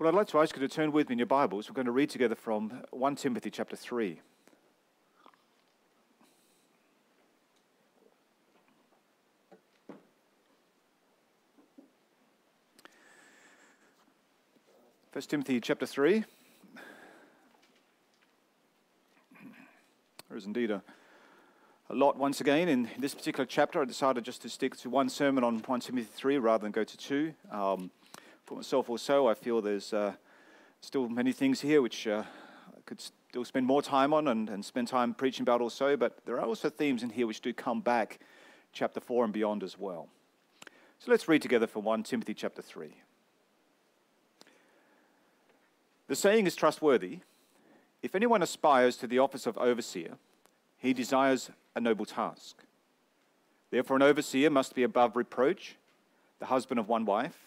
Well, I'd like to ask you to turn with me in your Bibles. We're going to read together from 1 Timothy chapter 3. First Timothy chapter 3. There is indeed a, a lot once again in this particular chapter. I decided just to stick to one sermon on 1 Timothy 3 rather than go to two. Um, for myself also, I feel there's uh, still many things here which uh, I could still spend more time on and, and spend time preaching about also, but there are also themes in here which do come back chapter 4 and beyond as well. So let's read together from 1 Timothy chapter 3. The saying is trustworthy. If anyone aspires to the office of overseer, he desires a noble task. Therefore, an overseer must be above reproach, the husband of one wife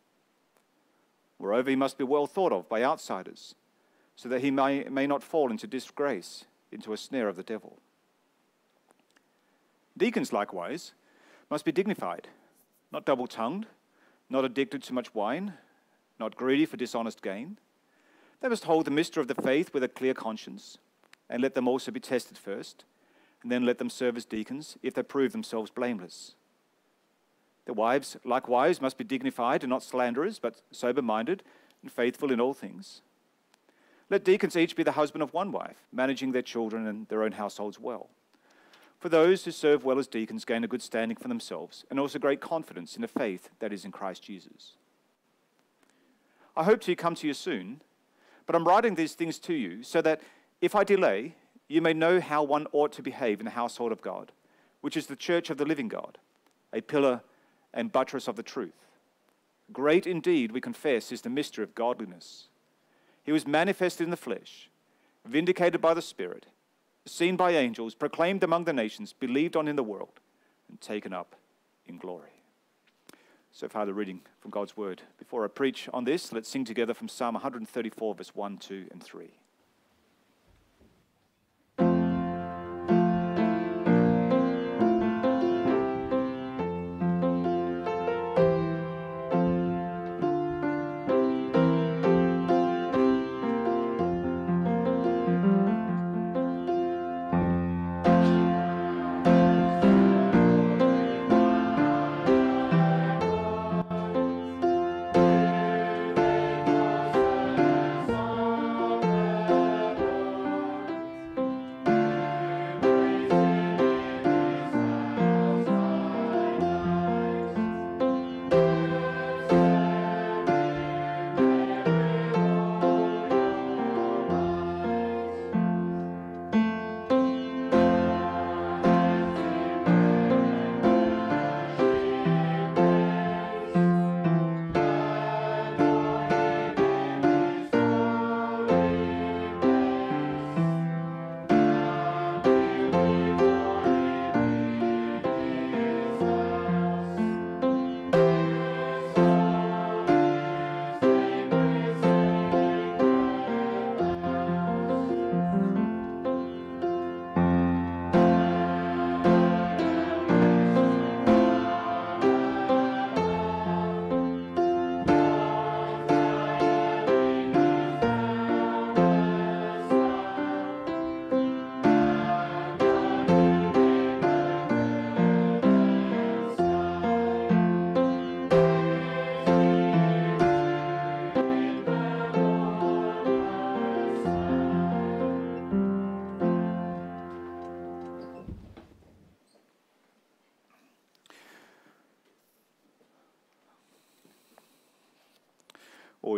Moreover, he must be well thought of by outsiders, so that he may, may not fall into disgrace, into a snare of the devil. Deacons, likewise, must be dignified, not double tongued, not addicted to much wine, not greedy for dishonest gain. They must hold the mystery of the faith with a clear conscience, and let them also be tested first, and then let them serve as deacons if they prove themselves blameless. The wives, likewise, must be dignified and not slanderers, but sober minded and faithful in all things. Let deacons each be the husband of one wife, managing their children and their own households well. For those who serve well as deacons gain a good standing for themselves and also great confidence in the faith that is in Christ Jesus. I hope to come to you soon, but I'm writing these things to you so that if I delay, you may know how one ought to behave in the household of God, which is the church of the living God, a pillar and buttress of the truth. Great indeed, we confess, is the mystery of godliness. He was manifested in the flesh, vindicated by the Spirit, seen by angels, proclaimed among the nations, believed on in the world, and taken up in glory. So far, the reading from God's Word. Before I preach on this, let's sing together from Psalm 134, verse 1, 2, and 3.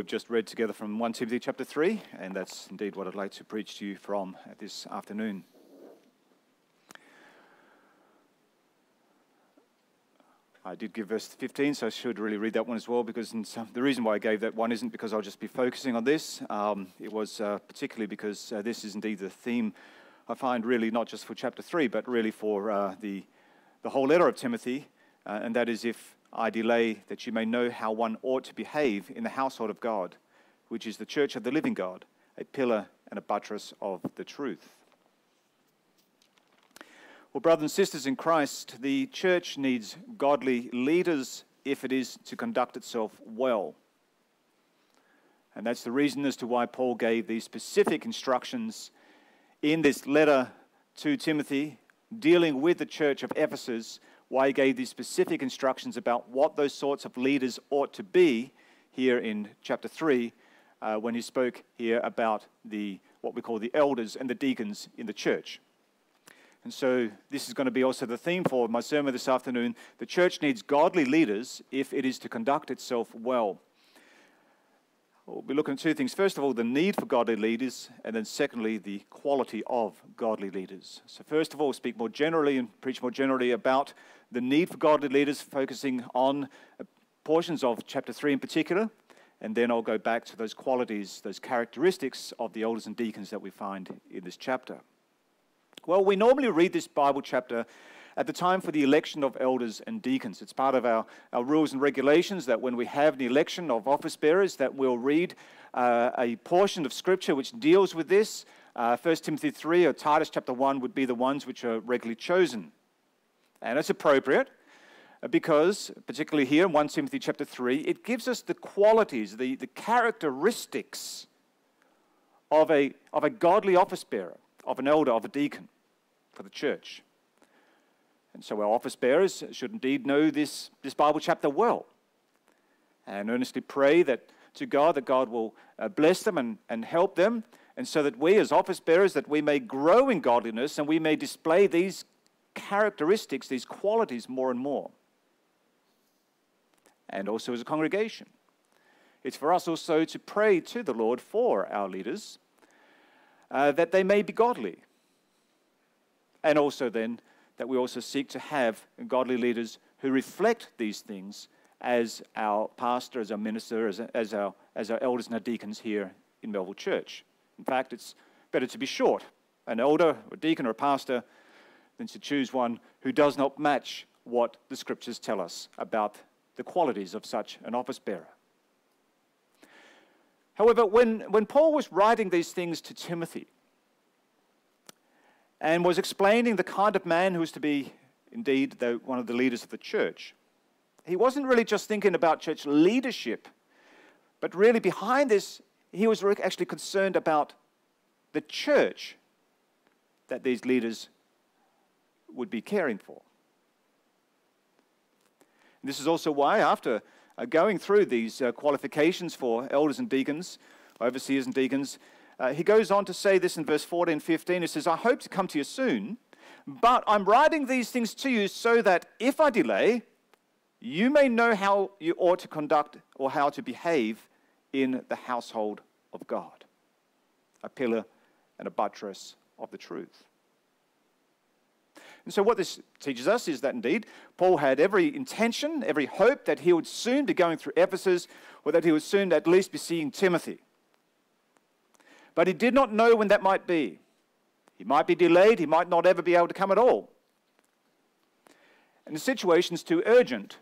We've just read together from 1 Timothy chapter 3, and that's indeed what I'd like to preach to you from this afternoon. I did give verse 15, so I should really read that one as well because some, the reason why I gave that one isn't because I'll just be focusing on this. Um, it was uh, particularly because uh, this is indeed the theme I find really not just for chapter 3, but really for uh, the, the whole letter of Timothy, uh, and that is if I delay, that you may know how one ought to behave in the household of God, which is the church of the living God, a pillar and a buttress of the truth. Well, brothers and sisters in Christ, the church needs godly leaders if it is to conduct itself well. And that's the reason as to why Paul gave these specific instructions in this letter to Timothy, dealing with the church of Ephesus, why he gave these specific instructions about what those sorts of leaders ought to be here in chapter 3, uh, when he spoke here about the, what we call the elders and the deacons in the church. And so, this is going to be also the theme for my sermon this afternoon. The church needs godly leaders if it is to conduct itself well. We'll be looking at two things. First of all, the need for godly leaders, and then secondly, the quality of godly leaders. So, first of all, speak more generally and preach more generally about the need for godly leaders, focusing on portions of chapter 3 in particular, and then I'll go back to those qualities, those characteristics of the elders and deacons that we find in this chapter. Well, we normally read this Bible chapter at the time for the election of elders and deacons. It's part of our, our rules and regulations that when we have the election of office bearers, that we'll read uh, a portion of Scripture which deals with this. Uh, 1 Timothy 3 or Titus chapter 1 would be the ones which are regularly chosen. And it's appropriate uh, because, particularly here in 1 Timothy chapter 3, it gives us the qualities, the, the characteristics of a, of a godly office bearer, of an elder, of a deacon for the church. And so our office bearers should indeed know this, this Bible chapter well and earnestly pray that to God that God will uh, bless them and, and help them and so that we as office bearers that we may grow in godliness and we may display these characteristics, these qualities more and more. And also as a congregation. It's for us also to pray to the Lord for our leaders uh, that they may be godly and also then that we also seek to have godly leaders who reflect these things as our pastor, as our minister, as, as, our, as our elders and our deacons here in Melville Church. In fact, it's better to be short, an elder, a deacon, or a pastor, than to choose one who does not match what the scriptures tell us about the qualities of such an office bearer. However, when, when Paul was writing these things to Timothy, and was explaining the kind of man who was to be, indeed, the, one of the leaders of the church. He wasn't really just thinking about church leadership, but really behind this, he was actually concerned about the church that these leaders would be caring for. And this is also why, after uh, going through these uh, qualifications for elders and deacons, overseers and deacons, uh, he goes on to say this in verse 14 15. He says, I hope to come to you soon, but I'm writing these things to you so that if I delay, you may know how you ought to conduct or how to behave in the household of God, a pillar and a buttress of the truth. And so, what this teaches us is that indeed Paul had every intention, every hope that he would soon be going through Ephesus, or that he would soon at least be seeing Timothy but he did not know when that might be. He might be delayed, he might not ever be able to come at all. And the situation is too urgent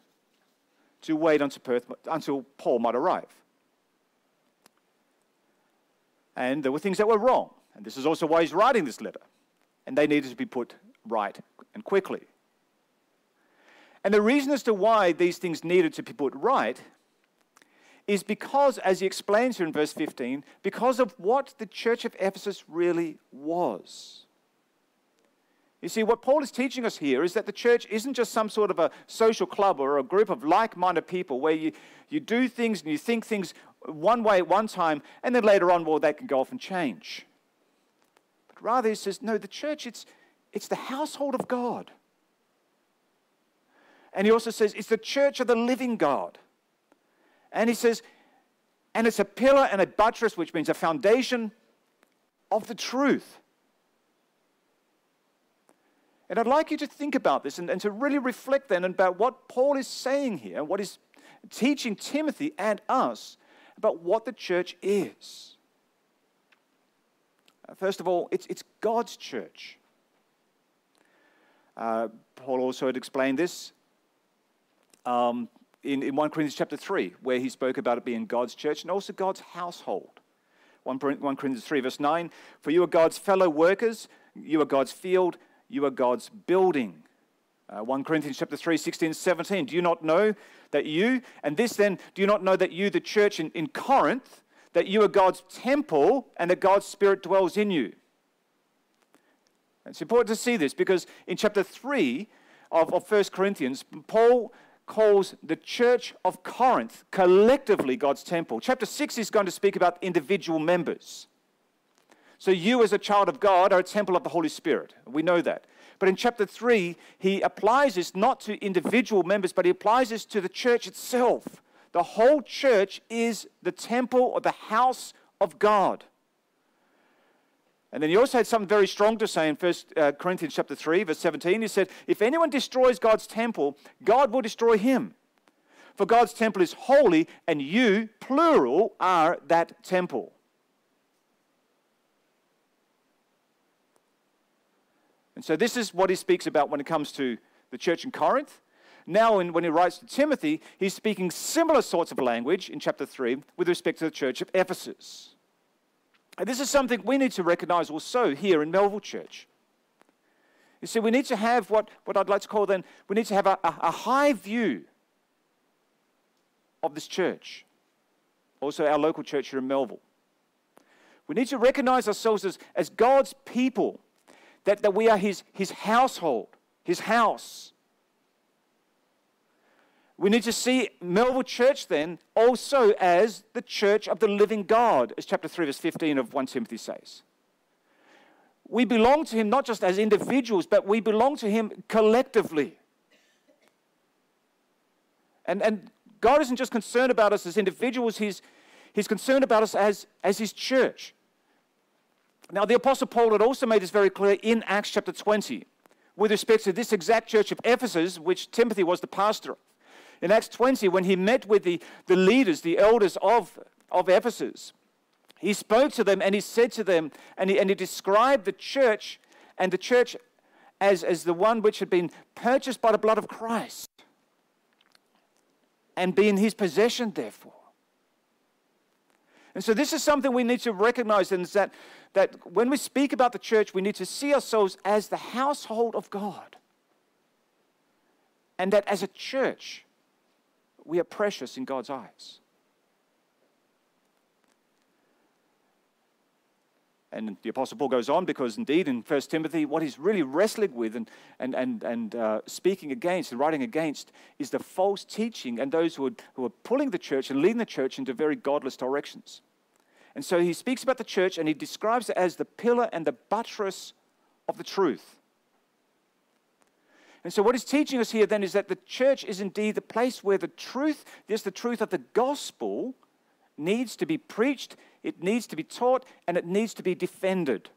to wait until Paul might arrive. And there were things that were wrong. And this is also why he's writing this letter. And they needed to be put right and quickly. And the reason as to why these things needed to be put right is because, as he explains here in verse 15, because of what the church of Ephesus really was. You see, what Paul is teaching us here is that the church isn't just some sort of a social club or a group of like minded people where you, you do things and you think things one way at one time, and then later on, well, that can go off and change. But rather, he says, no, the church, it's, it's the household of God. And he also says, it's the church of the living God. And he says, and it's a pillar and a buttress, which means a foundation of the truth. And I'd like you to think about this and, and to really reflect then about what Paul is saying here, what he's teaching Timothy and us about what the church is. Uh, first of all, it's, it's God's church. Uh, Paul also had explained this um, in, in 1 Corinthians chapter 3, where he spoke about it being God's church and also God's household. 1, 1 Corinthians 3, verse 9 For you are God's fellow workers, you are God's field, you are God's building. Uh, 1 Corinthians chapter 3, 16, 17. Do you not know that you, and this then, do you not know that you, the church in, in Corinth, that you are God's temple and that God's Spirit dwells in you? It's important to see this because in chapter 3 of, of 1 Corinthians, Paul calls the church of Corinth collectively God's temple. Chapter 6 is going to speak about individual members. So you, as a child of God, are a temple of the Holy Spirit. We know that. But in chapter 3, he applies this not to individual members, but he applies this to the church itself. The whole church is the temple or the house of God. And then he also had something very strong to say in 1 uh, Corinthians chapter 3, verse 17. He said, If anyone destroys God's temple, God will destroy him. For God's temple is holy, and you, plural, are that temple. And so this is what he speaks about when it comes to the church in Corinth. Now, when he writes to Timothy, he's speaking similar sorts of language in chapter 3 with respect to the church of Ephesus. And this is something we need to recognize also here in Melville Church. You see, we need to have what, what I'd like to call then, we need to have a, a, a high view of this church. Also, our local church here in Melville. We need to recognize ourselves as, as God's people, that, that we are his, his household, His house. We need to see Melville Church then also as the church of the living God, as chapter 3, verse 15 of 1 Timothy says. We belong to Him not just as individuals, but we belong to Him collectively. And, and God isn't just concerned about us as individuals, He's, he's concerned about us as, as His church. Now, the Apostle Paul had also made this very clear in Acts chapter 20 with respect to this exact church of Ephesus, which Timothy was the pastor of in Acts 20, when he met with the, the leaders, the elders of, of Ephesus, he spoke to them and he said to them, and he, and he described the church and the church as, as the one which had been purchased by the blood of Christ and be in his possession, therefore. And so, this is something we need to recognize, and is that, that when we speak about the church, we need to see ourselves as the household of God. And that as a church, we are precious in God's eyes. And the Apostle Paul goes on because, indeed, in 1 Timothy, what he's really wrestling with and, and, and, and uh, speaking against and writing against is the false teaching and those who are, who are pulling the church and leading the church into very godless directions. And so he speaks about the church and he describes it as the pillar and the buttress of the truth. And so, what he's teaching us here then is that the church is indeed the place where the truth, yes, the truth of the gospel, needs to be preached, it needs to be taught, and it needs to be defended.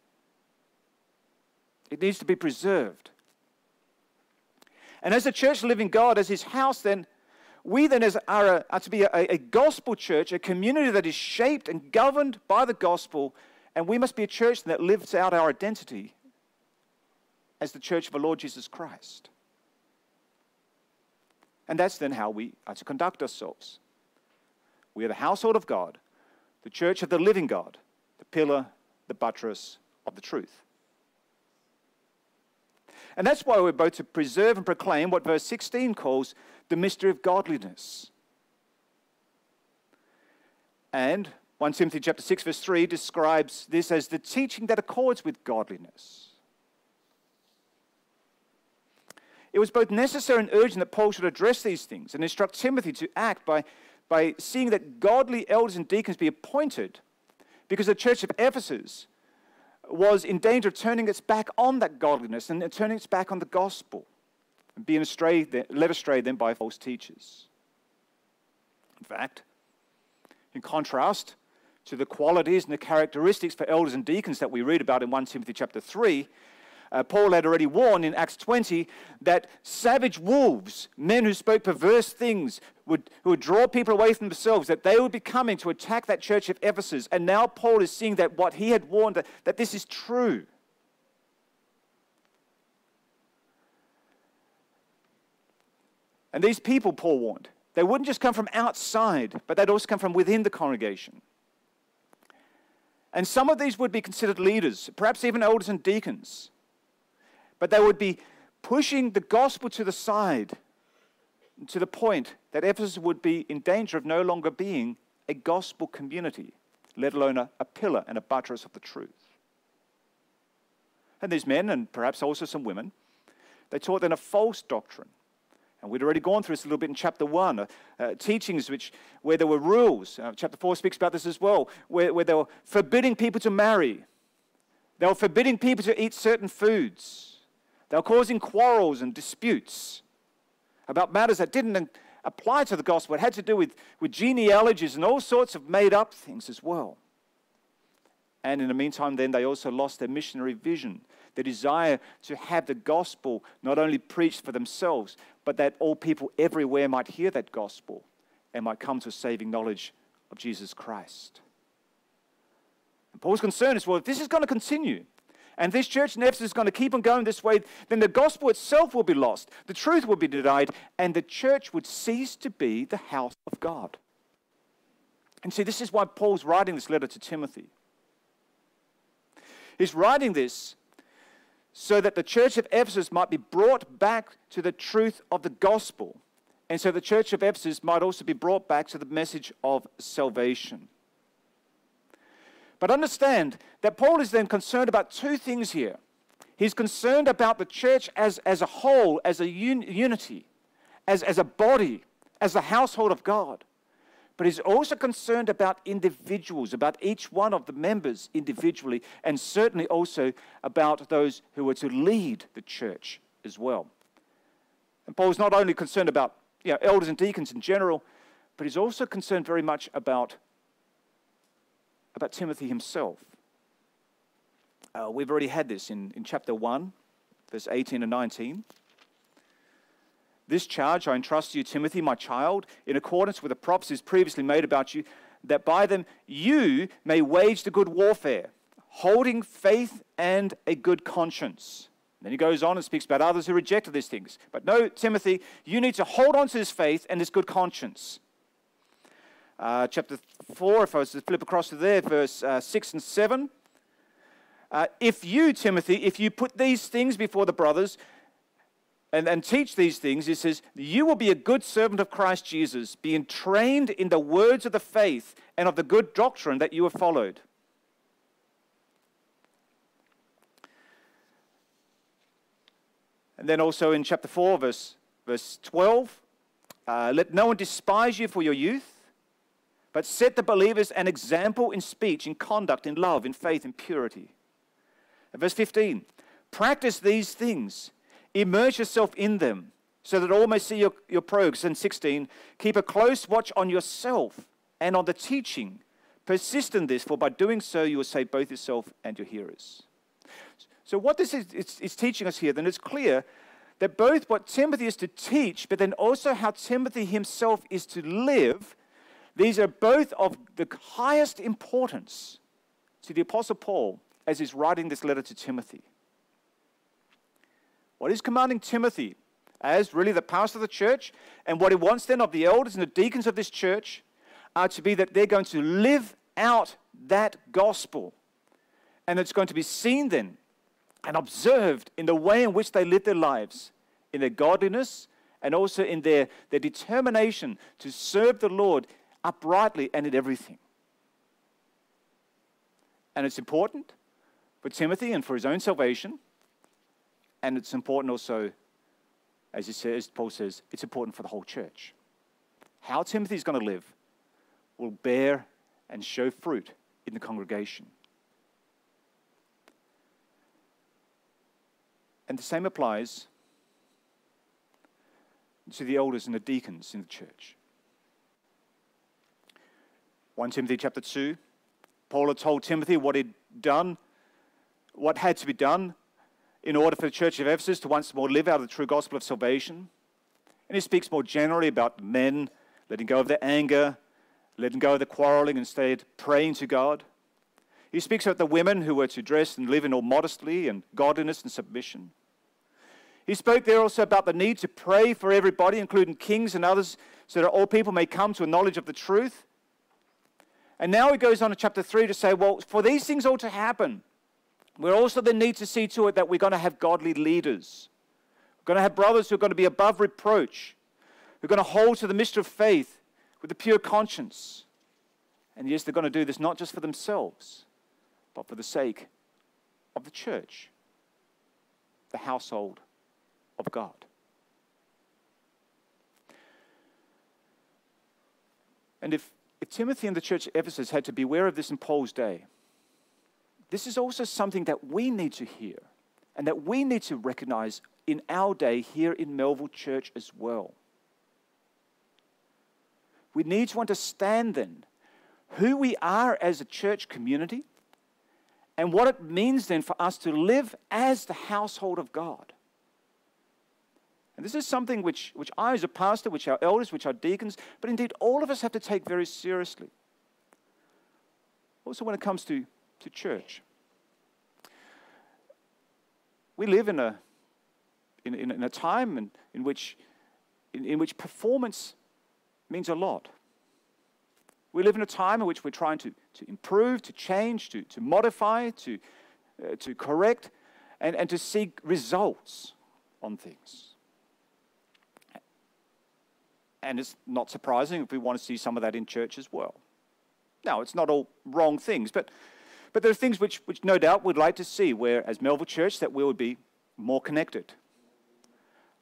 It needs to be preserved. And as a church living God, as his house, then, we then as are, a, are to be a, a gospel church, a community that is shaped and governed by the gospel, and we must be a church that lives out our identity as the church of the Lord Jesus Christ. And that's then how we are to conduct ourselves. We are the household of God, the church of the living God, the pillar, the buttress of the truth. And that's why we're both to preserve and proclaim what verse 16 calls the mystery of godliness. And 1 Timothy chapter 6 verse 3 describes this as the teaching that accords with godliness. It was both necessary and urgent that Paul should address these things and instruct Timothy to act by, by seeing that godly elders and deacons be appointed because the church of Ephesus was in danger of turning its back on that godliness and turning its back on the gospel and being astray, led astray then by false teachers. In fact, in contrast to the qualities and the characteristics for elders and deacons that we read about in 1 Timothy chapter 3, Uh, Paul had already warned in Acts 20 that savage wolves, men who spoke perverse things, would, who would draw people away from themselves, that they would be coming to attack that church of Ephesus. And now Paul is seeing that what he had warned, that, that this is true. And these people, Paul warned, they wouldn't just come from outside, but they'd also come from within the congregation. And some of these would be considered leaders, perhaps even elders and deacons. But they would be pushing the gospel to the side to the point that Ephesus would be in danger of no longer being a gospel community, let alone a, a pillar and a buttress of the truth. And these men, and perhaps also some women, they taught then a false doctrine and we'd already gone through this a little bit in chapter 1, uh, uh, teachings which, where there were rules. Uh, chapter 4 speaks about this as well, where, where they were forbidding people to marry. They were forbidding people to eat certain foods. They were causing quarrels and disputes about matters that didn't apply to the gospel. It had to do with, with genealogies and all sorts of made up things as well. And in the meantime, then they also lost their missionary vision the desire to have the gospel not only preached for themselves, but that all people everywhere might hear that gospel and might come to a saving knowledge of Jesus Christ. And Paul's concern is well, if this is going to continue, and this church in Ephesus is going to keep on going this way, then the gospel itself will be lost, the truth will be denied, and the church would cease to be the house of God. And see, this is why Paul's writing this letter to Timothy. He's writing this so that the church of Ephesus might be brought back to the truth of the gospel. And so the church of Ephesus might also be brought back to the message of salvation. But understand that Paul is then concerned about two things here. He's concerned about the church as, as a whole, as a un- unity, as, as a body, as the household of God but he's also concerned about individuals, about each one of the members individually, and certainly also about those who are to lead the church as well. And Paul's not only concerned about you know, elders and deacons in general, but he's also concerned very much about, about Timothy himself. Uh, we've already had this in, in chapter 1, verse 18 and 19. This charge I entrust to you, Timothy, my child, in accordance with the prophecies previously made about you, that by them you may wage the good warfare, holding faith and a good conscience. Then he goes on and speaks about others who rejected these things. But no, Timothy, you need to hold on to this faith and this good conscience. Uh, chapter 4, if I was to flip across to there, verse uh, 6 and 7. Uh, if you, Timothy, if you put these things before the brothers, and, and teach these things, he says, You will be a good servant of Christ Jesus, being trained in the words of the faith and of the good doctrine that you have followed. And then also in chapter 4, verse, verse 12, uh, let no one despise you for your youth, but set the believers an example in speech, in conduct, in love, in faith, in purity. And verse 15, practice these things Immerse yourself in them so that all may see your, your progress. And 16, keep a close watch on yourself and on the teaching. Persist in this, for by doing so, you will save both yourself and your hearers. So, what this is, is, is teaching us here, then it's clear that both what Timothy is to teach, but then also how Timothy himself is to live, these are both of the highest importance to the Apostle Paul as he's writing this letter to Timothy. What he's commanding Timothy as really the pastor of the church, and what he wants then of the elders and the deacons of this church are to be that they're going to live out that gospel. And it's going to be seen then and observed in the way in which they live their lives, in their godliness, and also in their, their determination to serve the Lord uprightly and in everything. And it's important for Timothy and for his own salvation and it's important also, as, he says, Paul says, it's important for the whole church. How Timothy is going to live will bear and show fruit in the congregation. And the same applies to the elders and the deacons in the church. 1 Timothy chapter 2, Paul had told Timothy what he'd done, what had to be done in order for the church of Ephesus to once more live out of the true gospel of salvation. And he speaks more generally about men letting go of their anger, letting go of the quarreling, instead praying to God. He speaks about the women who were to dress and live in all modesty and godliness and submission. He spoke there also about the need to pray for everybody, including kings and others, so that all people may come to a knowledge of the truth. And now he goes on to chapter 3 to say, well, for these things all to happen, we also then need to see to it that we're going to have godly leaders. We're going to have brothers who are going to be above reproach, who are going to hold to the mystery of faith with a pure conscience. And yes, they're going to do this not just for themselves, but for the sake of the church, the household of God. And if, Timothy and the church at Ephesus had to beware of this in Paul's day, this is also something that we need to hear and that we need to recognize in our day here in Melville Church as well. We need to understand then who we are as a church community and what it means then for us to live as the household of God. And this is something which, which I, as a pastor, which our elders, which our deacons, but indeed all of us have to take very seriously. Also, when it comes to, to church, we live in a, in, in, in a time in, in, which, in, in which performance means a lot. We live in a time in which we're trying to, to improve, to change, to, to modify, to, uh, to correct, and, and to seek results on things. And it's not surprising if we want to see some of that in church as well. Now, it's not all wrong things, but, but there are things which, which no doubt we'd like to see where, as Melville Church, that we would be more connected.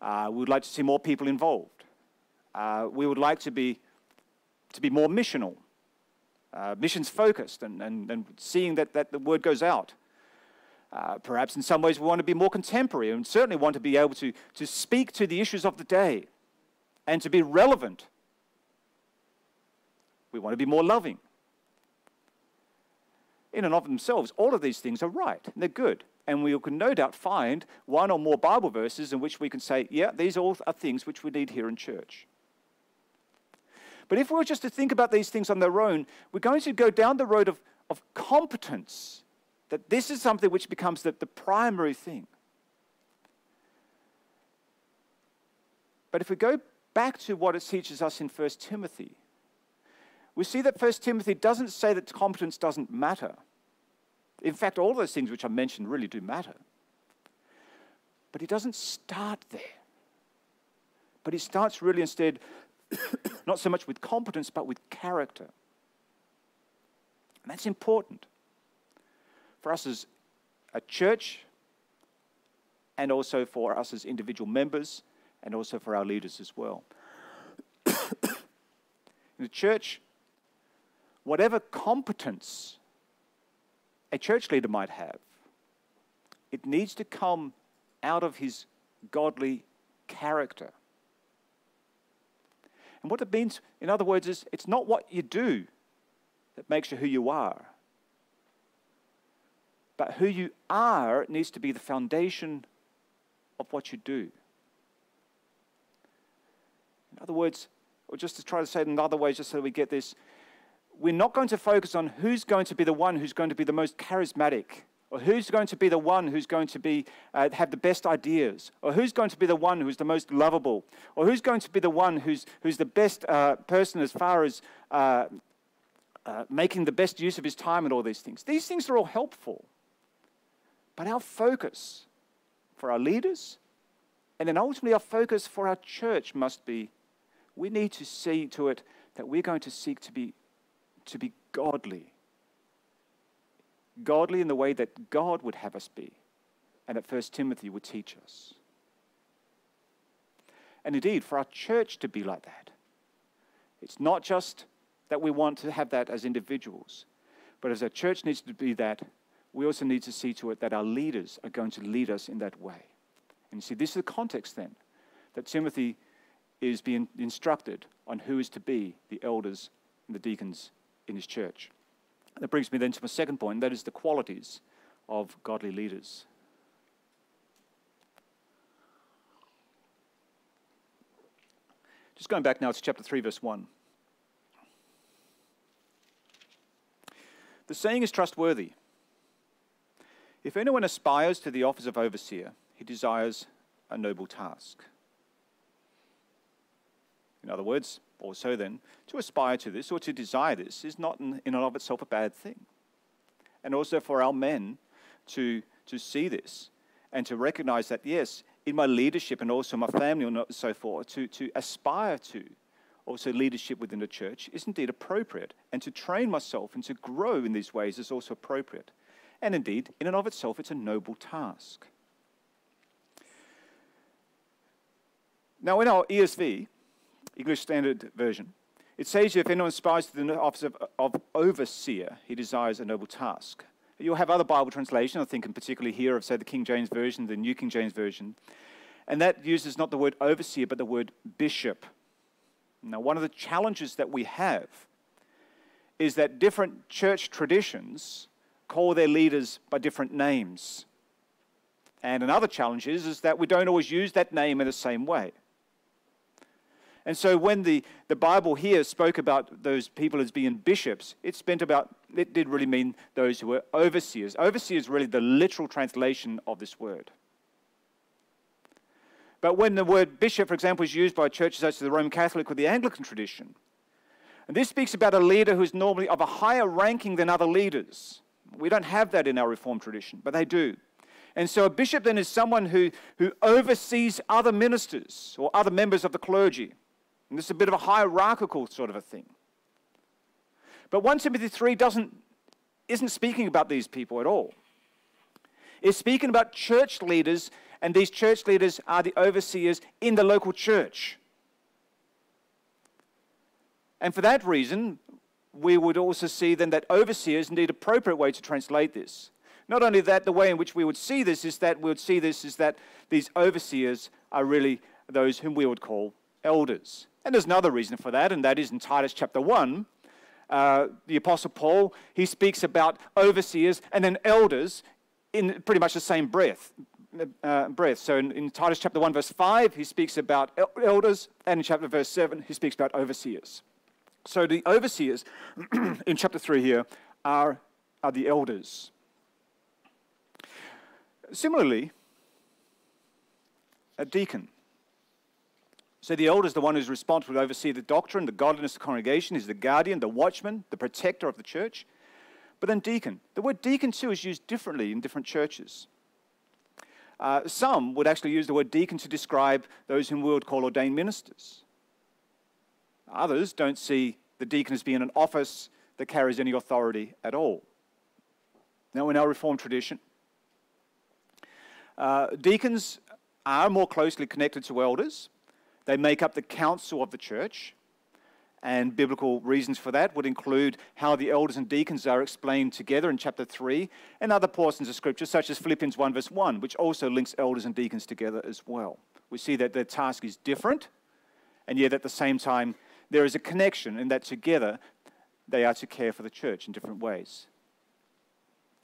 Uh, we would like to see more people involved. Uh, we would like to be, to be more missional, uh, missions focused, and, and, and seeing that, that the word goes out. Uh, perhaps in some ways we want to be more contemporary and certainly want to be able to, to speak to the issues of the day and to be relevant. We want to be more loving. In and of themselves, all of these things are right, and they're good. And we can no doubt find one or more Bible verses in which we can say, yeah, these all are things which we need here in church. But if we were just to think about these things on their own, we're going to go down the road of, of competence, that this is something which becomes the, the primary thing. But if we go back to what it teaches us in 1 Timothy, we see that 1 Timothy doesn't say that competence doesn't matter. In fact, all those things which I mentioned really do matter. But he doesn't start there. But he starts really instead not so much with competence, but with character. And that's important for us as a church and also for us as individual members and also for our leaders as well. in the church, whatever competence a church leader might have, it needs to come out of his godly character. And what it means, in other words, is it's not what you do that makes you who you are. But who you are needs to be the foundation of what you do. In other words, or just to try to say it in other ways, just so we get this, we're not going to focus on who's going to be the one who's going to be the most charismatic, or who's going to be the one who's going to be, uh, have the best ideas, or who's going to be the one who's the most lovable, or who's going to be the one who's, who's the best uh, person as far as uh, uh making the best use of his time and all these things. These things are all helpful. But our focus for our leaders, and then ultimately our focus for our church must be we need to see to it that we're going to seek to be, to be godly. Godly in the way that God would have us be, and that First Timothy would teach us. And indeed, for our church to be like that, it's not just that we want to have that as individuals, but as our church needs to be that, we also need to see to it that our leaders are going to lead us in that way. And you see, this is the context then that Timothy is being instructed on who is to be the elders and the deacons in his church. That brings me then to my second point that is the qualities of godly leaders. Just going back now to chapter 3, verse 1. The saying is trustworthy. If anyone aspires to the office of overseer, he desires a noble task. In other words, also then, to aspire to this or to desire this is not in, and of itself a bad thing. And also for our men to, to see this and to recognize that, yes, in my leadership and also my family and so forth, to, to aspire to also leadership within the church is indeed appropriate. And to train myself and to grow in these ways is also appropriate. And indeed, in and of itself, it's a noble task. Now, in our ESV, English Standard Version, it says if anyone aspires to the office of, of overseer, he desires a noble task. You'll have other Bible translations, I think, in particularly here of, say, the King James Version, the New King James Version. And that uses not the word overseer, but the word bishop. Now, one of the challenges that we have is that different church traditions call their leaders by different names. And another challenge is, is that we don't always use that name in the same way. And so when the, the Bible here spoke about those people as being bishops, it spent about, it did really mean those who were overseers. Overseers is really the literal translation of this word. But when the word bishop, for example, is used by churches such as the Roman Catholic or the Anglican tradition, and this speaks about a leader who is normally of a higher ranking than other leaders. We don't have that in our Reformed tradition, but they do. And so a bishop then is someone who, who oversees other ministers or other members of the clergy. And this is a bit of a hierarchical sort of a thing. But 1 Timothy 3 doesn't, isn't speaking about these people at all. It's speaking about church leaders, and these church leaders are the overseers in the local church. And for that reason, we would also see then that overseers need appropriate way to translate this. Not only that, the way in which we would see this is that we would see this is that these overseers are really those whom we would call elders. And there's another reason for that, and that is in Titus chapter 1. Uh, the Apostle Paul, he speaks about overseers and then elders in pretty much the same breath. Uh, breath. So in, in, Titus chapter 1, verse 5, he speaks about elders, and in chapter verse 7, he speaks about overseers. So the overseers in chapter 3 here are, are the elders. Similarly, a deacon. So the elder is the one who's responsible to oversee the doctrine, the godliness of the congregation, is the guardian, the watchman, the protector of the church. But then deacon. The word deacon too is used differently in different churches. Uh, some would actually use the word deacon to describe those whom we would call ordained ministers. Others don't see the deacon as being an office that carries any authority at all. Now, in our Reformed tradition, uh, deacons are more closely connected to elders they make up the council of the church, and biblical reasons for that would include how the elders and deacons are explained together in chapter 3 and other portions of scripture, such as Philippians 1, verse 1, which also links elders and deacons together as well. We see that their task is different, and yet at the same time, there is a connection in that together they are to care for the church in different ways.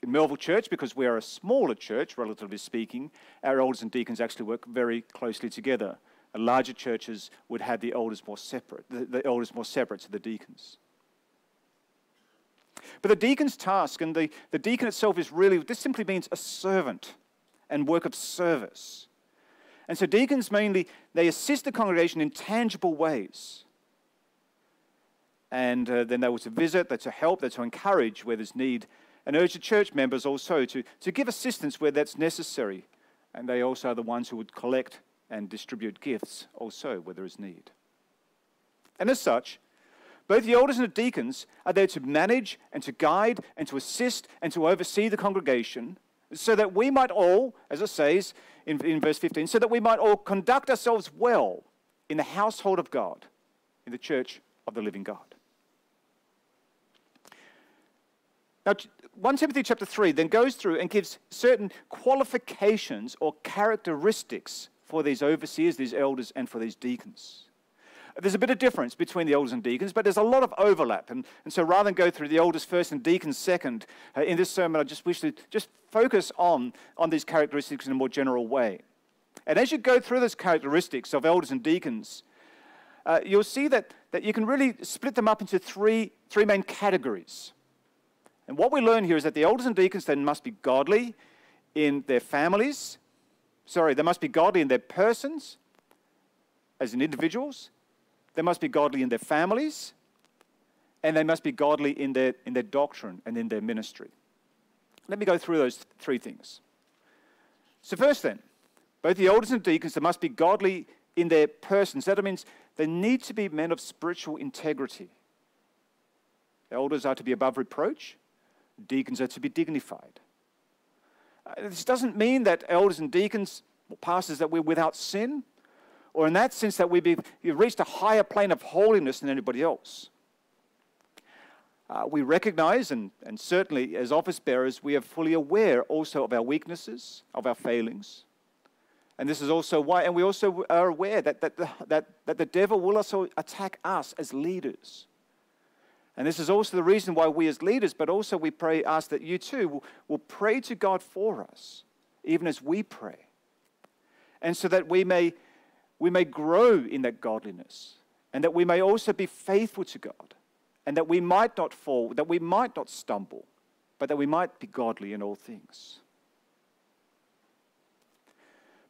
In Melville Church, because we are a smaller church, relatively speaking, our elders and deacons actually work very closely together larger churches would have the elders more separate, the, the elders more separate to the deacons. But the deacon's task, and the, the deacon itself is really, this simply means a servant and work of service. And so deacons mainly, they assist the congregation in tangible ways. And uh, then they were to visit, they're to help, they're to encourage where there's need, and urge the church members also to, to give assistance where that's necessary. And they also are the ones who would collect and distribute gifts also where there is need. And as such, both the elders and the deacons are there to manage and to guide and to assist and to oversee the congregation so that we might all, as it says in, in verse 15, so that we might all conduct ourselves well in the household of God, in the church of the living God. Now, 1 Timothy chapter 3 then goes through and gives certain qualifications or characteristics for these overseers, these elders, and for these deacons. There's a bit of difference between the elders and deacons, but there's a lot of overlap. And, and so rather than go through the elders first and deacons second, uh, in this sermon, I just wish to just focus on, on these characteristics in a more general way. And as you go through those characteristics of elders and deacons, uh, you'll see that, that you can really split them up into three, three main categories. And what we learn here is that the elders and deacons then must be godly in their families. Sorry, they must be godly in their persons as in individuals. They must be godly in their families. And they must be godly in their, in their doctrine and in their ministry. Let me go through those three things. So, first, then, both the elders and deacons, they must be godly in their persons. That means they need to be men of spiritual integrity. The Elders are to be above reproach, deacons are to be dignified. Uh, this doesn't mean that elders and deacons or pastors that we're without sin, or in that sense that we've reached a higher plane of holiness than anybody else. Uh, we recognize, and, and certainly as office bearers, we are fully aware also of our weaknesses, of our failings. And this is also why, and we also are aware that, that, the, that, that the devil will also attack us as leaders. And this is also the reason why we as leaders, but also we pray, ask that you too will, will pray to God for us, even as we pray. And so that we may, we may grow in that godliness, and that we may also be faithful to God and that we might not fall, that we might not stumble, but that we might be godly in all things.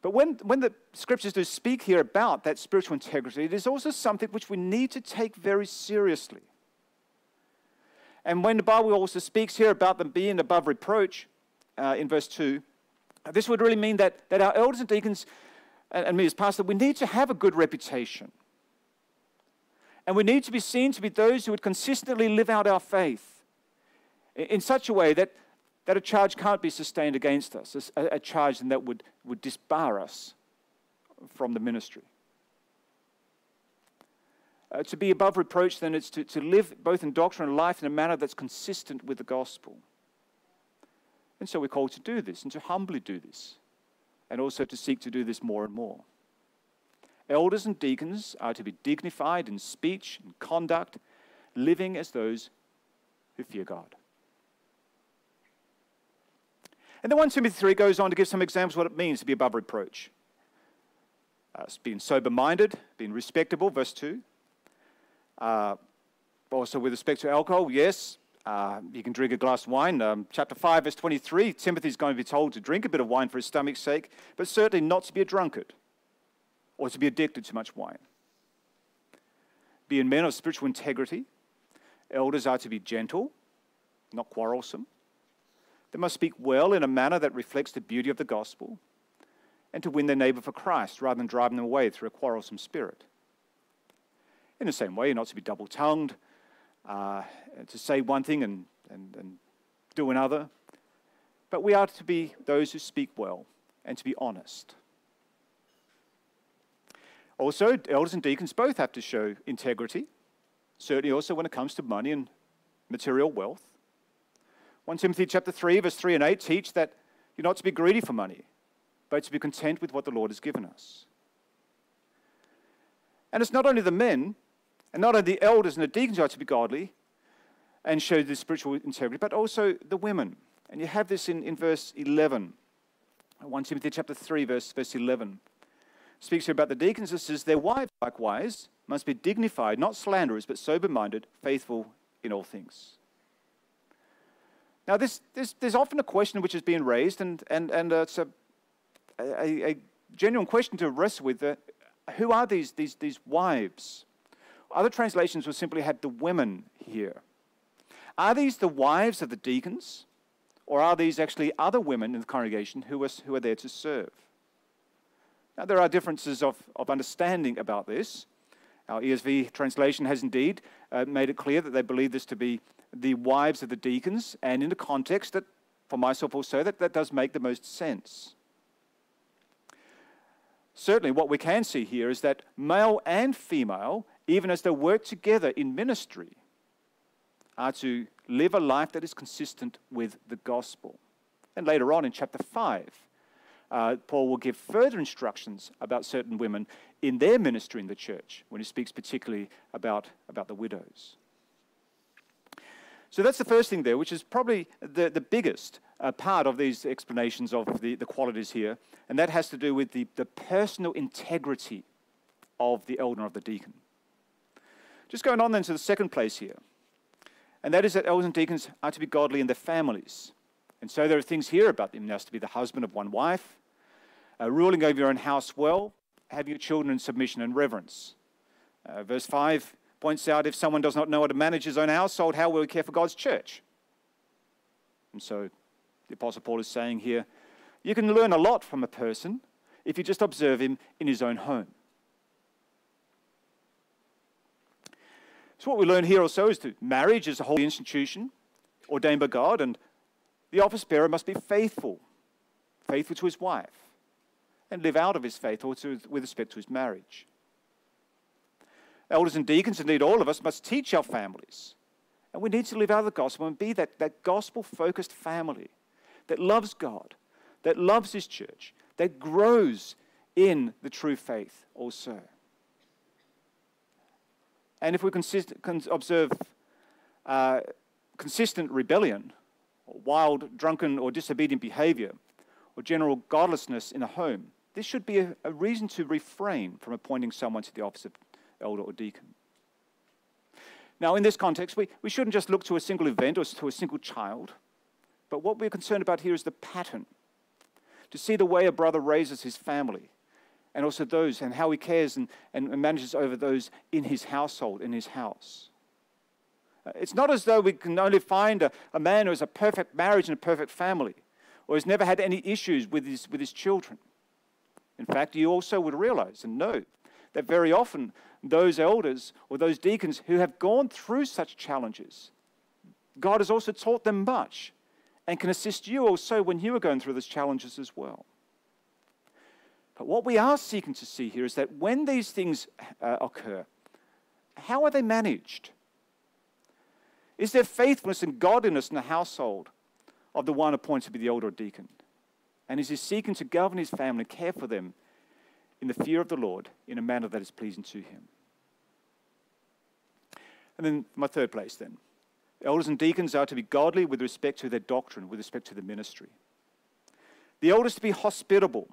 But when, when the scriptures do speak here about that spiritual integrity, it is also something which we need to take very seriously. And when the Bible also speaks here about them being above reproach uh, in verse 2, this would really mean that, that our elders and deacons and, and me as pastor, we need to have a good reputation. And we need to be seen to be those who would consistently live out our faith in such a way that, that a charge can't be sustained against us, a, a charge that would, would disbar us from the ministry. Uh, to be above reproach, then, is to, to live both in doctrine and life in a manner that's consistent with the gospel. And so we're called to do this and to humbly do this, and also to seek to do this more and more. Elders and deacons are to be dignified in speech and conduct, living as those who fear God. And then 1 Timothy 3 goes on to give some examples of what it means to be above reproach. Uh, being sober minded, being respectable, verse 2. Uh, also, with respect to alcohol, yes, uh, you can drink a glass of wine. Um, chapter 5, verse 23, Timothy is going to be told to drink a bit of wine for his stomach's sake, but certainly not to be a drunkard or to be addicted to much wine. Being men of spiritual integrity, elders are to be gentle, not quarrelsome. They must speak well in a manner that reflects the beauty of the gospel and to win their neighbor for Christ rather than driving them away through a quarrelsome spirit. In the same way, you're not to be double tongued, uh, to say one thing and, and, and do another. But we are to be those who speak well and to be honest. Also, elders and deacons both have to show integrity, certainly also when it comes to money and material wealth. 1 Timothy chapter 3, verse 3 and 8 teach that you're not to be greedy for money, but to be content with what the Lord has given us. And it's not only the men, and not only the elders and the deacons are to be godly and show the spiritual integrity, but also the women. And you have this in, in verse 11. 1 Timothy chapter 3, verse, verse 11 speaks here about the deacons. It says, Their wives likewise must be dignified, not slanderers, but sober minded, faithful in all things. Now, this, this, there's often a question which is being raised, and, and, and uh, it's a, a, a, genuine question to wrestle with. Uh, who are these, these, these wives? Other translations will simply have the women here. Are these the wives of the deacons, or are these actually other women in the congregation who are, who are there to serve? Now, there are differences of, of understanding about this. Our ESV translation has indeed uh, made it clear that they believe this to be the wives of the deacons, and in the context that, for myself also, that, that does make the most sense. Certainly, what we can see here is that male and female, even as they work together in ministry, are to live a life that is consistent with the gospel. And later on in chapter 5, uh, Paul will give further instructions about certain women in their ministry in the church when he speaks particularly about, about the widows. So that's the first thing there, which is probably the, the biggest uh, part of these explanations of the, the qualities here, and that has to do with the, the personal integrity of the elder of the deacon. Just going on then to the second place here, and that is that elders and deacons are to be godly in their families. And so there are things here about them. There has to be the husband of one wife, uh, ruling over your own house well, having your children in submission and reverence. Uh, verse 5 points out if someone does not know how to manage his own household, how will he care for God's church? And so the Apostle Paul is saying here you can learn a lot from a person if you just observe him in his own home. So, what we learn here also is that marriage is a holy institution ordained by God, and the office bearer must be faithful, faithful to his wife, and live out of his faith also with respect to his marriage. Elders and deacons, indeed all of us, must teach our families. And we need to live out the gospel and be that, that gospel focused family that loves God, that loves his church, that grows in the true faith also. And if we consist, observe uh, consistent rebellion, or wild, drunken, or disobedient behavior, or general godlessness in a home, this should be a, a reason to refrain from appointing someone to the office of elder or deacon. Now, in this context, we, we shouldn't just look to a single event or to a single child, but what we're concerned about here is the pattern. To see the way a brother raises his family, and also those, and how he cares and, and manages over those in his household, in his house. Uh, it's not as though we can only find a, a man who has a perfect marriage and a perfect family, or has never had any issues with his, with his children. In fact, you also would realize and know that very often those elders or those deacons who have gone through such challenges, God has also taught them much and can assist you also when you are going through those challenges as well. But what we are seeking to see here is that when these things uh, occur, how are they managed? Is there faithfulness and godliness in the household of the one appointed to be the elder or deacon? And is he seeking to govern his family, and care for them in the fear of the Lord in a manner that is pleasing to him. And then my third place then. Elders and deacons are to be godly with respect to their doctrine, with respect to the ministry. The elders to be hospitable,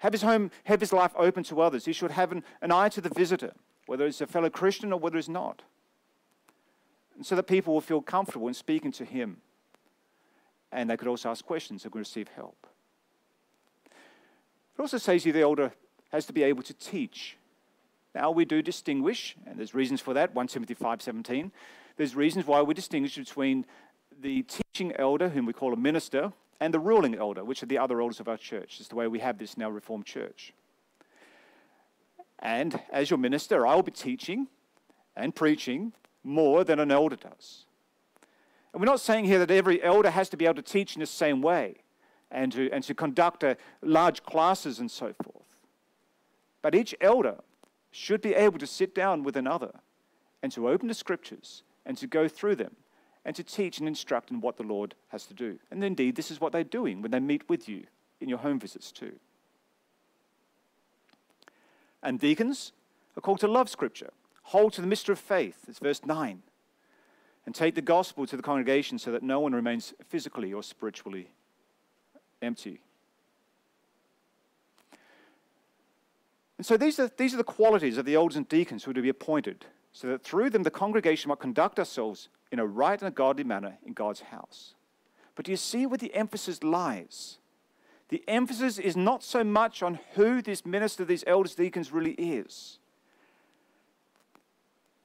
have his home, have his life open to others. He should have an, an eye to the visitor, whether it's a fellow Christian or whether it's not. And so that people will feel comfortable in speaking to him. And they could also ask questions and receive help. It also says here the elder has to be able to teach. Now we do distinguish, and there's reasons for that, 1 Timothy 5.17. There's reasons why we distinguish between the teaching elder, whom we call a minister, and the ruling elder, which are the other elders of our church. It's the way we have this now Reformed Church. And as your minister, I will be teaching and preaching more than an elder does. And we're not saying here that every elder has to be able to teach in the same way and to, and to conduct a, large classes and so forth. But each elder should be able to sit down with another and to open the scriptures and to go through them and to teach and instruct in what the Lord has to do. And indeed, this is what they're doing when they meet with you in your home visits too. And deacons are called to love Scripture, hold to the mystery of faith, it's verse 9, and take the gospel to the congregation so that no one remains physically or spiritually empty. And so these are, these are the qualities of the elders and deacons who are to be appointed, so that through them the congregation might conduct ourselves in a right and a godly manner in God's house. But do you see where the emphasis lies? The emphasis is not so much on who this minister, these elders, deacons really is.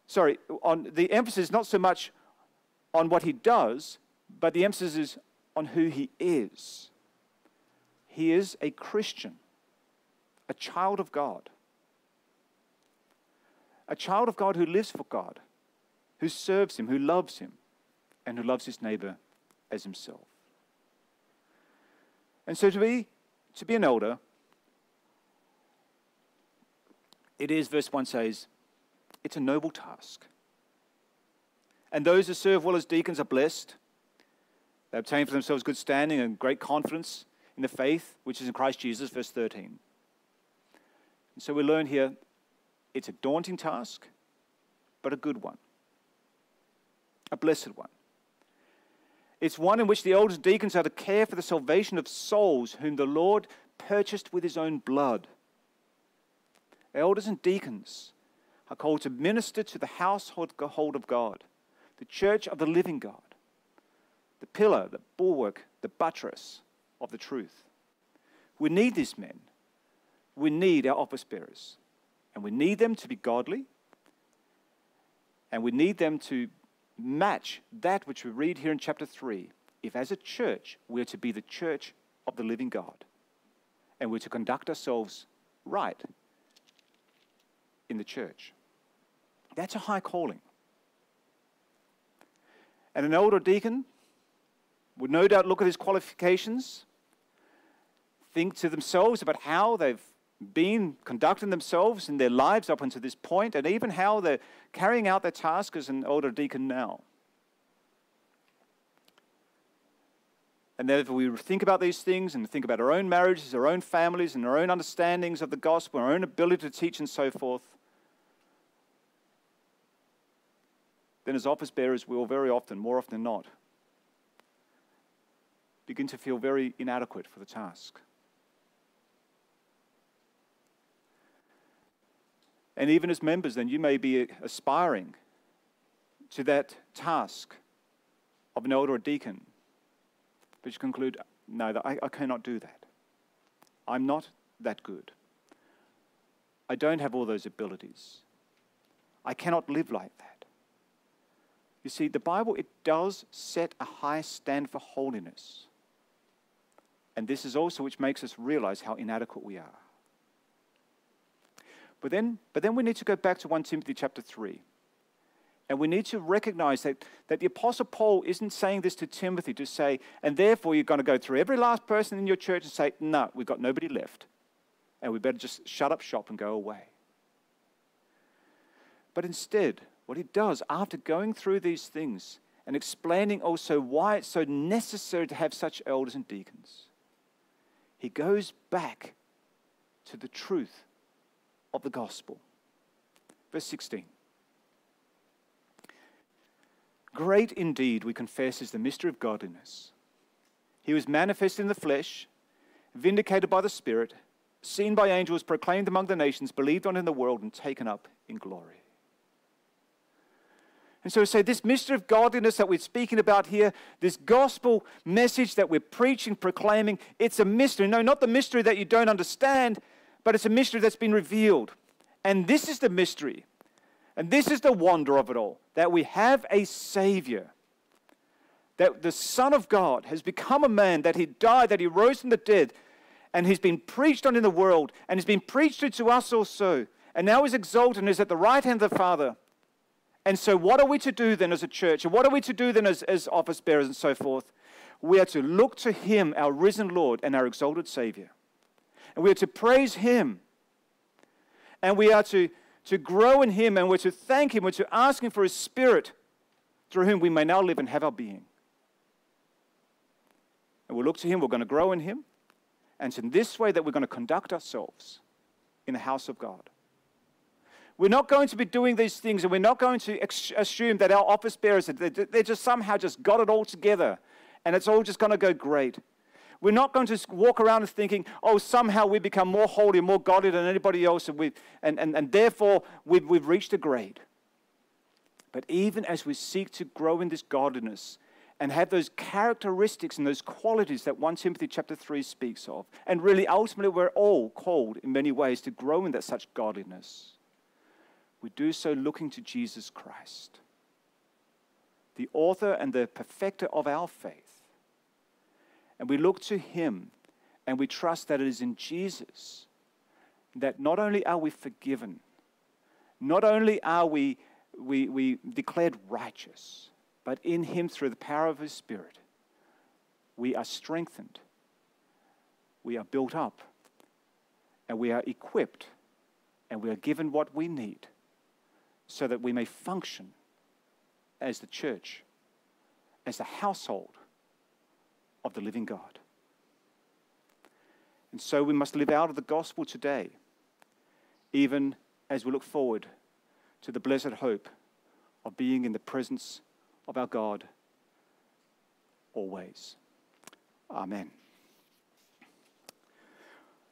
Sorry, on the emphasis is not so much on what he does, but the emphasis is on who he is. He is a Christian, a child of God. A child of God who lives for God, who serves Him, who loves Him, and who loves his neighbor as himself. And so to be, to be an elder, it is, verse 1 says, it's a noble task. And those who serve well as deacons are blessed. They obtain for themselves good standing and great confidence in the faith which is in Christ Jesus, verse 13. And so we learn here it's a daunting task, but a good one, a blessed one. It's one in which the elders and deacons are to care for the salvation of souls whom the Lord purchased with his own blood. Elders and deacons are called to minister to the household of God, the church of the living God, the pillar, the bulwark, the buttress of the truth. We need these men. We need our office bearers. And we need them to be godly. And we need them to match that which we read here in chapter 3. If, as a church, we're to be the church of the living God and we're to conduct ourselves right in the church. That's a high calling. And an elder deacon would no doubt look at his qualifications, think to themselves about how they've been conducting themselves in their lives up until this point, and even how they're carrying out their task as an older deacon now. And then if we think about these things and think about our own marriages, our own families, and our own understandings of the gospel, our own ability to teach and so forth, then as office bearers, we will very often, more often than not, begin to feel very inadequate for the task. And even as members, then you may be aspiring to that task of an elder or deacon, but you conclude, no, I, I cannot do that. I'm not that good. I don't have all those abilities. I cannot live like that. You see, the Bible, it does set a high stand for holiness. And this is also which makes us realize how inadequate we are. But then, but then we need to go back to 1 Timothy chapter 3. And we need to recognize that, that the Apostle Paul isn't saying this to Timothy to say, and therefore you're going to go through every last person in your church and say, no, we've got nobody left. And we better just shut up shop and go away. But instead, what he does after going through these things and explaining also why it's so necessary to have such elders and deacons, he goes back to the truth of the gospel. Verse 16. Great indeed, we confess, is the mystery of godliness. He was manifest in the flesh, vindicated by the Spirit, seen by angels, proclaimed among the nations, believed on in the world, and taken up in glory. And so say this mystery of godliness that we're speaking about here, this gospel message that we're preaching, proclaiming, it's a mystery. No, not the mystery that you don't understand, but it's a mystery that's been revealed. And this is the mystery. And this is the wonder of it all that we have a Savior. That the Son of God has become a man, that He died, that He rose from the dead, and He's been preached on in the world, and He's been preached to, us also. And now He's exalted and is at the right hand of the Father. And so, what are we to do then as a church? And what are we to do then as, as office bearers and so forth? We are to look to Him, our risen Lord and our exalted Savior. And we are to praise Him. And we are to, to grow in Him and we're to thank Him. We're to ask Him for His Spirit through whom we may now live and have our being. And we'll look to Him, we're going to grow in Him. And it's in this way that we're going to conduct ourselves in the house of God. We're not going to be doing these things and we're not going to ex- assume that our office bearers, they just somehow just got it all together and it's all just going to go great. We're not going to walk around thinking, oh, somehow we become more holy and more godly than anybody else, and, we, and, and, and therefore we've, we've reached a grade. But even as we seek to grow in this godliness and have those characteristics and those qualities that 1 Timothy chapter 3 speaks of, and really ultimately we're all called in many ways to grow in that such godliness, we do so looking to Jesus Christ, the author and the perfecter of our faith and we look to Him and we trust that it is in Jesus that not only are we forgiven, not only are we, we, we declared righteous, but in Him through the power of His Spirit, we are strengthened, we are built up, and we are equipped, and we are given what we need so that we may function as the church, as the household of the living God. And so we must live out of the gospel today, even as we look forward to the blessed hope of being in the presence of our God always. Amen.